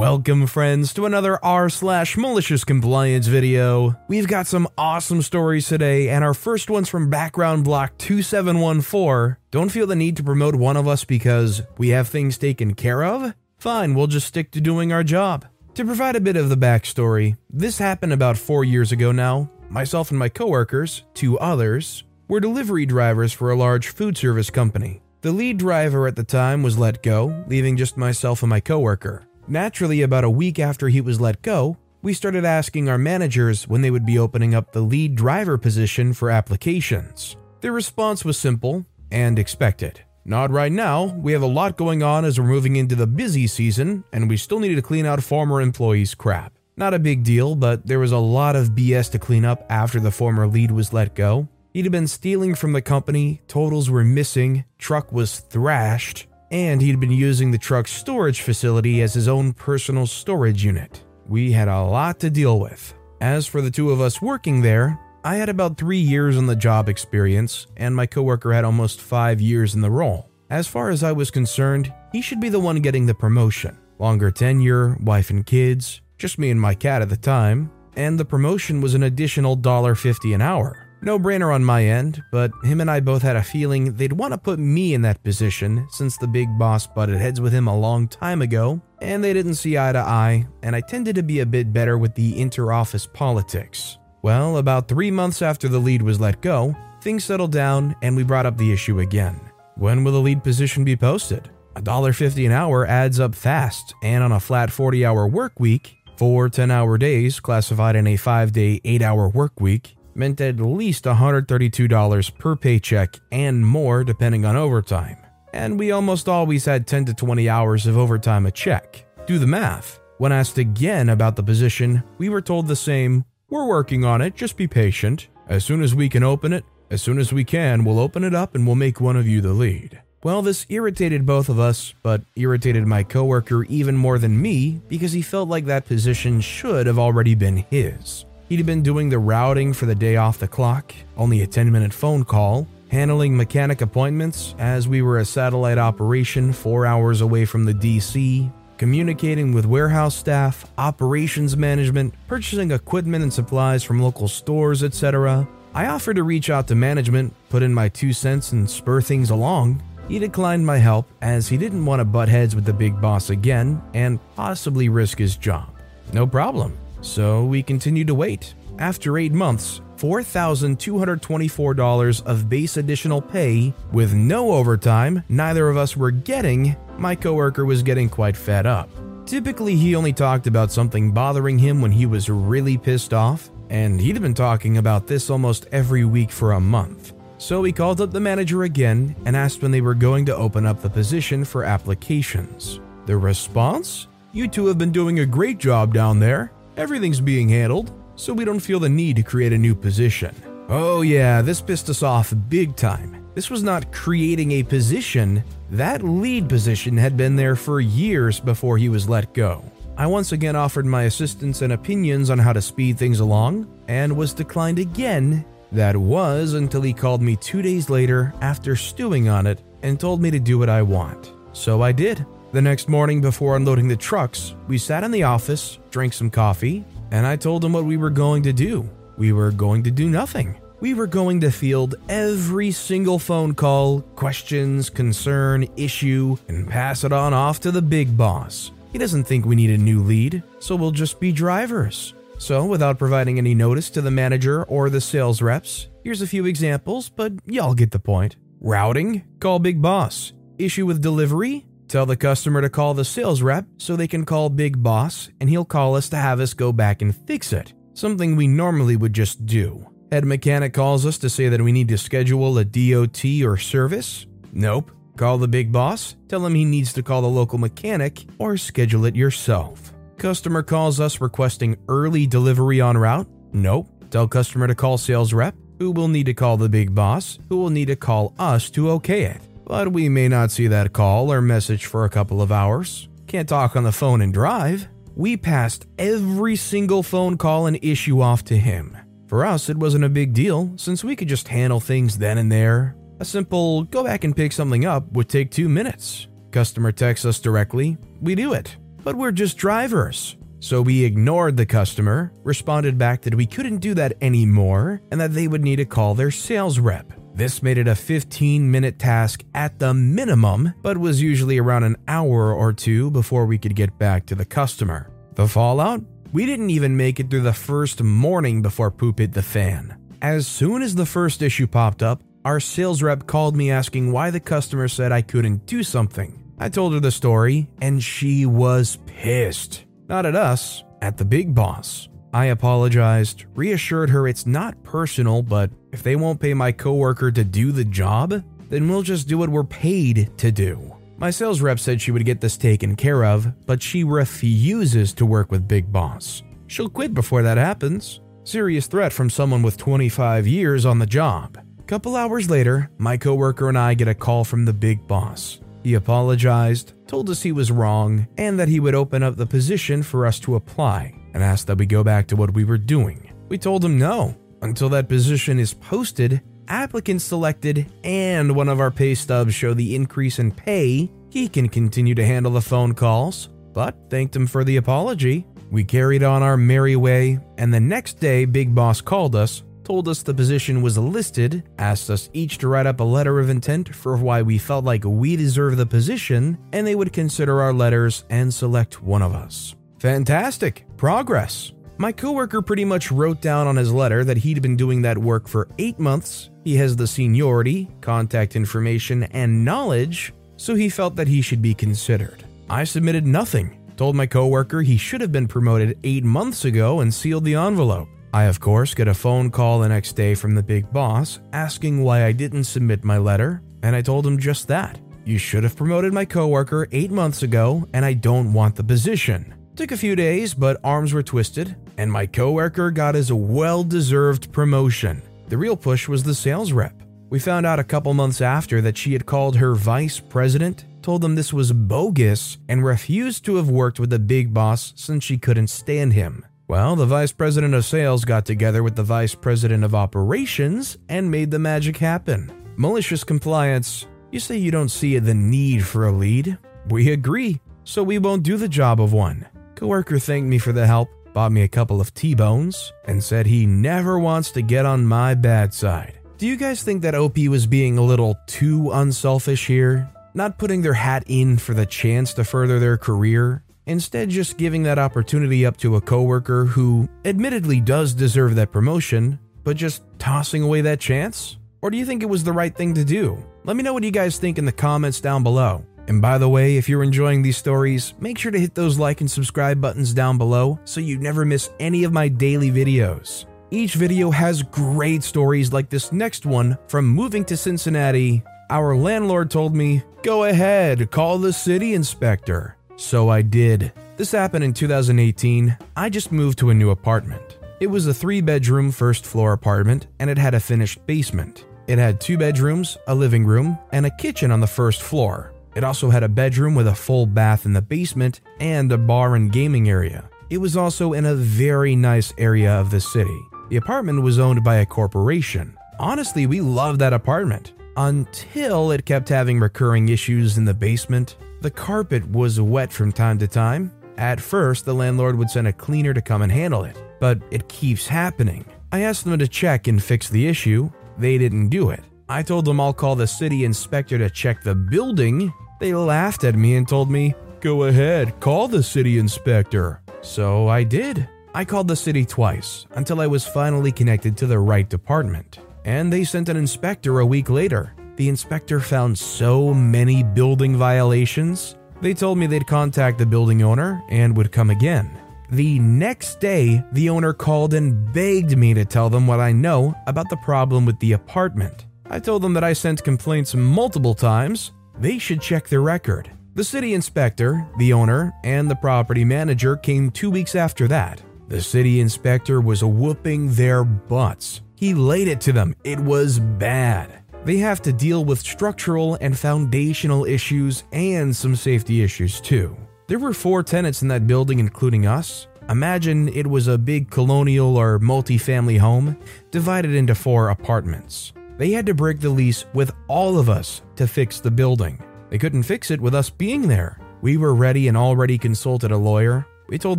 Welcome, friends, to another r slash malicious compliance video. We've got some awesome stories today, and our first one's from background block 2714. Don't feel the need to promote one of us because we have things taken care of? Fine, we'll just stick to doing our job. To provide a bit of the backstory, this happened about four years ago now. Myself and my coworkers, two others, were delivery drivers for a large food service company. The lead driver at the time was let go, leaving just myself and my coworker. Naturally, about a week after he was let go, we started asking our managers when they would be opening up the lead driver position for applications. Their response was simple and expected. Not right now, we have a lot going on as we're moving into the busy season, and we still needed to clean out former employees' crap. Not a big deal, but there was a lot of BS to clean up after the former lead was let go. He'd been stealing from the company, totals were missing, truck was thrashed, and he'd been using the truck's storage facility as his own personal storage unit. We had a lot to deal with. As for the two of us working there, I had about three years on the job experience, and my coworker had almost five years in the role. As far as I was concerned, he should be the one getting the promotion. Longer tenure, wife and kids, just me and my cat at the time, and the promotion was an additional $1.50 an hour. No brainer on my end, but him and I both had a feeling they'd want to put me in that position since the big boss butted heads with him a long time ago, and they didn't see eye to eye, and I tended to be a bit better with the inter office politics. Well, about three months after the lead was let go, things settled down and we brought up the issue again. When will the lead position be posted? $1.50 an hour adds up fast, and on a flat 40 hour work week, four 10 hour days classified in a 5 day, 8 hour work week, meant at least $132 per paycheck and more depending on overtime. And we almost always had 10 to 20 hours of overtime a check. Do the math. When asked again about the position, we were told the same We're working on it, just be patient. As soon as we can open it, as soon as we can, we'll open it up and we'll make one of you the lead. Well, this irritated both of us, but irritated my coworker even more than me because he felt like that position should have already been his. He'd been doing the routing for the day off the clock, only a 10 minute phone call, handling mechanic appointments as we were a satellite operation four hours away from the DC, communicating with warehouse staff, operations management, purchasing equipment and supplies from local stores, etc. I offered to reach out to management, put in my two cents, and spur things along. He declined my help as he didn't want to butt heads with the big boss again and possibly risk his job. No problem. So we continued to wait. After eight months, $4,224 of base additional pay with no overtime, neither of us were getting, my coworker was getting quite fed up. Typically, he only talked about something bothering him when he was really pissed off, and he'd been talking about this almost every week for a month. So he called up the manager again and asked when they were going to open up the position for applications. The response? You two have been doing a great job down there. Everything's being handled, so we don't feel the need to create a new position. Oh, yeah, this pissed us off big time. This was not creating a position, that lead position had been there for years before he was let go. I once again offered my assistance and opinions on how to speed things along, and was declined again. That was until he called me two days later after stewing on it and told me to do what I want. So I did. The next morning, before unloading the trucks, we sat in the office, drank some coffee, and I told him what we were going to do. We were going to do nothing. We were going to field every single phone call, questions, concern, issue, and pass it on off to the big boss. He doesn't think we need a new lead, so we'll just be drivers. So, without providing any notice to the manager or the sales reps, here's a few examples, but y'all get the point. Routing, call Big Boss. Issue with delivery, tell the customer to call the sales rep so they can call Big Boss and he'll call us to have us go back and fix it. Something we normally would just do. Head mechanic calls us to say that we need to schedule a DOT or service. Nope. Call the big boss, tell him he needs to call the local mechanic, or schedule it yourself. Customer calls us requesting early delivery on route? Nope. Tell customer to call sales rep, who will need to call the big boss, who will need to call us to okay it. But we may not see that call or message for a couple of hours. Can't talk on the phone and drive. We passed every single phone call and issue off to him. For us, it wasn't a big deal since we could just handle things then and there. A simple go back and pick something up would take two minutes. Customer texts us directly, we do it. But we're just drivers. So we ignored the customer, responded back that we couldn't do that anymore, and that they would need to call their sales rep. This made it a 15 minute task at the minimum, but was usually around an hour or two before we could get back to the customer. The fallout? We didn't even make it through the first morning before poop hit the fan. As soon as the first issue popped up, our sales rep called me asking why the customer said I couldn't do something. I told her the story, and she was pissed. Not at us, at the big boss. I apologized, reassured her it's not personal, but if they won't pay my coworker to do the job, then we'll just do what we're paid to do. My sales rep said she would get this taken care of, but she refuses to work with Big Boss. She'll quit before that happens. Serious threat from someone with 25 years on the job. Couple hours later, my coworker and I get a call from the big boss. He apologized, told us he was wrong, and that he would open up the position for us to apply, and asked that we go back to what we were doing. We told him no. Until that position is posted, applicants selected, and one of our pay stubs show the increase in pay, he can continue to handle the phone calls, but thanked him for the apology. We carried on our merry way, and the next day, Big Boss called us, told us the position was listed, asked us each to write up a letter of intent for why we felt like we deserve the position, and they would consider our letters and select one of us. Fantastic! Progress! My coworker pretty much wrote down on his letter that he'd been doing that work for eight months. He has the seniority, contact information, and knowledge, so he felt that he should be considered. I submitted nothing, told my coworker he should have been promoted eight months ago, and sealed the envelope. I, of course, get a phone call the next day from the big boss asking why I didn't submit my letter, and I told him just that. You should have promoted my coworker eight months ago, and I don't want the position. Took a few days, but arms were twisted, and my coworker got his well deserved promotion. The real push was the sales rep. We found out a couple months after that she had called her vice president, told them this was bogus, and refused to have worked with the big boss since she couldn't stand him. Well, the vice president of sales got together with the vice president of operations and made the magic happen. Malicious compliance. You say you don't see the need for a lead? We agree, so we won't do the job of one. Coworker thanked me for the help, bought me a couple of T-bones, and said he never wants to get on my bad side. Do you guys think that OP was being a little too unselfish here? Not putting their hat in for the chance to further their career, instead just giving that opportunity up to a coworker who admittedly does deserve that promotion, but just tossing away that chance? Or do you think it was the right thing to do? Let me know what you guys think in the comments down below. And by the way, if you're enjoying these stories, make sure to hit those like and subscribe buttons down below so you never miss any of my daily videos. Each video has great stories like this next one from moving to Cincinnati. Our landlord told me, Go ahead, call the city inspector. So I did. This happened in 2018. I just moved to a new apartment. It was a three bedroom first floor apartment and it had a finished basement. It had two bedrooms, a living room, and a kitchen on the first floor. It also had a bedroom with a full bath in the basement and a bar and gaming area. It was also in a very nice area of the city. The apartment was owned by a corporation. Honestly, we loved that apartment until it kept having recurring issues in the basement. The carpet was wet from time to time. At first, the landlord would send a cleaner to come and handle it, but it keeps happening. I asked them to check and fix the issue. They didn't do it. I told them I'll call the city inspector to check the building. They laughed at me and told me, Go ahead, call the city inspector. So I did. I called the city twice until I was finally connected to the right department. And they sent an inspector a week later. The inspector found so many building violations. They told me they'd contact the building owner and would come again. The next day, the owner called and begged me to tell them what I know about the problem with the apartment. I told them that I sent complaints multiple times. they should check their record. The city inspector, the owner, and the property manager came two weeks after that. The city inspector was whooping their butts. He laid it to them, it was bad. They have to deal with structural and foundational issues and some safety issues too. There were four tenants in that building, including us. Imagine it was a big colonial or multi-family home divided into four apartments. They had to break the lease with all of us to fix the building. They couldn't fix it with us being there. We were ready and already consulted a lawyer. We told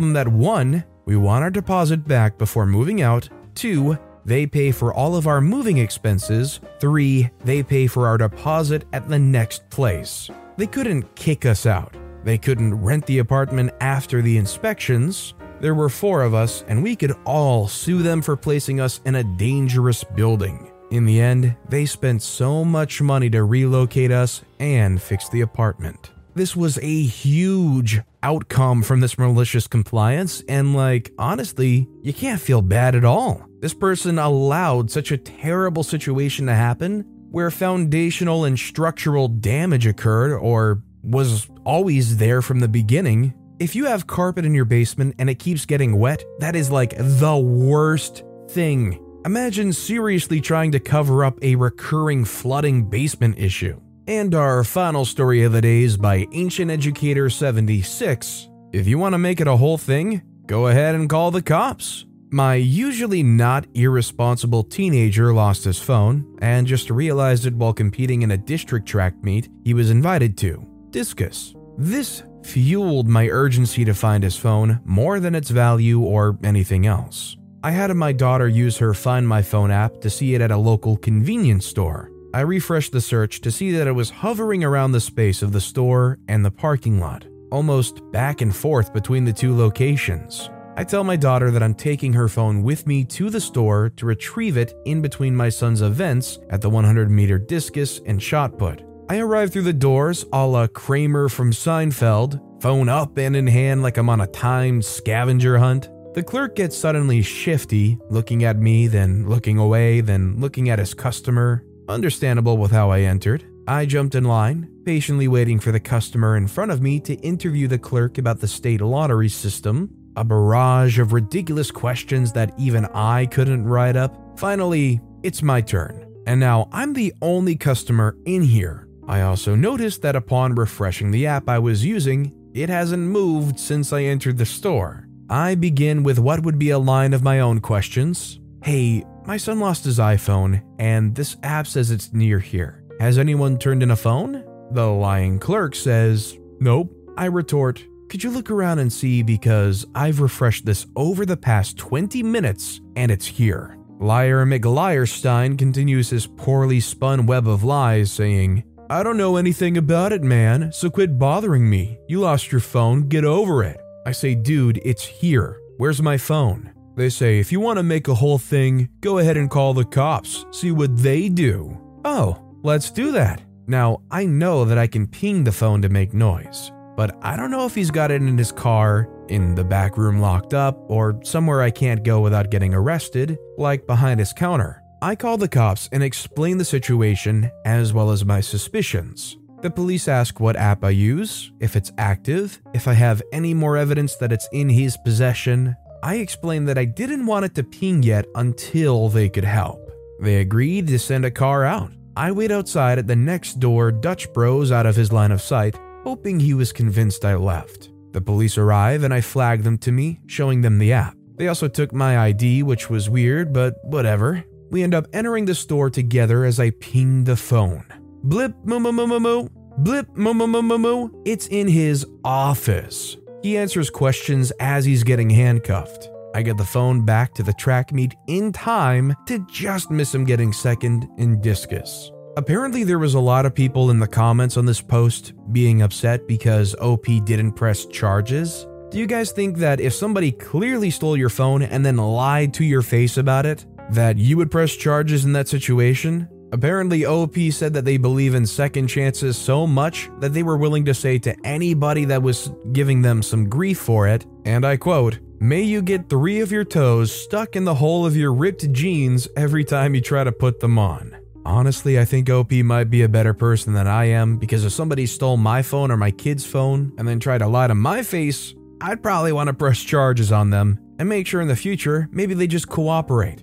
them that one, we want our deposit back before moving out, two, they pay for all of our moving expenses. Three, they pay for our deposit at the next place. They couldn't kick us out. They couldn't rent the apartment after the inspections. There were four of us, and we could all sue them for placing us in a dangerous building. In the end, they spent so much money to relocate us and fix the apartment. This was a huge outcome from this malicious compliance, and like, honestly, you can't feel bad at all. This person allowed such a terrible situation to happen where foundational and structural damage occurred or was always there from the beginning. If you have carpet in your basement and it keeps getting wet, that is like the worst thing. Imagine seriously trying to cover up a recurring flooding basement issue. And our final story of the day is by Ancient Educator 76. If you want to make it a whole thing, go ahead and call the cops. My usually not irresponsible teenager lost his phone and just realized it while competing in a district track meet he was invited to discus. This fueled my urgency to find his phone more than its value or anything else. I had my daughter use her Find My Phone app to see it at a local convenience store. I refreshed the search to see that it was hovering around the space of the store and the parking lot, almost back and forth between the two locations. I tell my daughter that I'm taking her phone with me to the store to retrieve it in between my son's events at the 100 meter discus and shot put. I arrive through the doors a la Kramer from Seinfeld, phone up and in hand like I'm on a timed scavenger hunt. The clerk gets suddenly shifty, looking at me, then looking away, then looking at his customer. Understandable with how I entered. I jumped in line, patiently waiting for the customer in front of me to interview the clerk about the state lottery system a barrage of ridiculous questions that even I couldn't write up. Finally, it's my turn, and now I'm the only customer in here. I also noticed that upon refreshing the app I was using, it hasn't moved since I entered the store. I begin with what would be a line of my own questions. Hey, my son lost his iPhone, and this app says it's near here. Has anyone turned in a phone? The lying clerk says, Nope. I retort, could you look around and see because I've refreshed this over the past 20 minutes and it's here? Liar McLiarstein continues his poorly spun web of lies, saying, I don't know anything about it, man, so quit bothering me. You lost your phone, get over it. I say, dude, it's here. Where's my phone? They say, if you want to make a whole thing, go ahead and call the cops, see what they do. Oh, let's do that. Now, I know that I can ping the phone to make noise but I don't know if he's got it in his car, in the back room locked up, or somewhere I can't go without getting arrested, like behind his counter. I call the cops and explain the situation as well as my suspicions. The police ask what app I use, if it's active, if I have any more evidence that it's in his possession. I explain that I didn't want it to ping yet until they could help. They agreed to send a car out. I wait outside at the next door Dutch Bros out of his line of sight hoping he was convinced I left. The police arrive and I flag them to me, showing them the app. They also took my ID, which was weird, but whatever. We end up entering the store together as I ping the phone. Blip moo moo moo moo. Blip moo moo moo moo. It's in his office. He answers questions as he's getting handcuffed. I get the phone back to the track meet in time to just miss him getting second in discus. Apparently, there was a lot of people in the comments on this post being upset because OP didn't press charges. Do you guys think that if somebody clearly stole your phone and then lied to your face about it, that you would press charges in that situation? Apparently, OP said that they believe in second chances so much that they were willing to say to anybody that was giving them some grief for it, and I quote, May you get three of your toes stuck in the hole of your ripped jeans every time you try to put them on. Honestly, I think OP might be a better person than I am because if somebody stole my phone or my kid's phone and then tried to lie to my face, I'd probably want to press charges on them and make sure in the future maybe they just cooperate.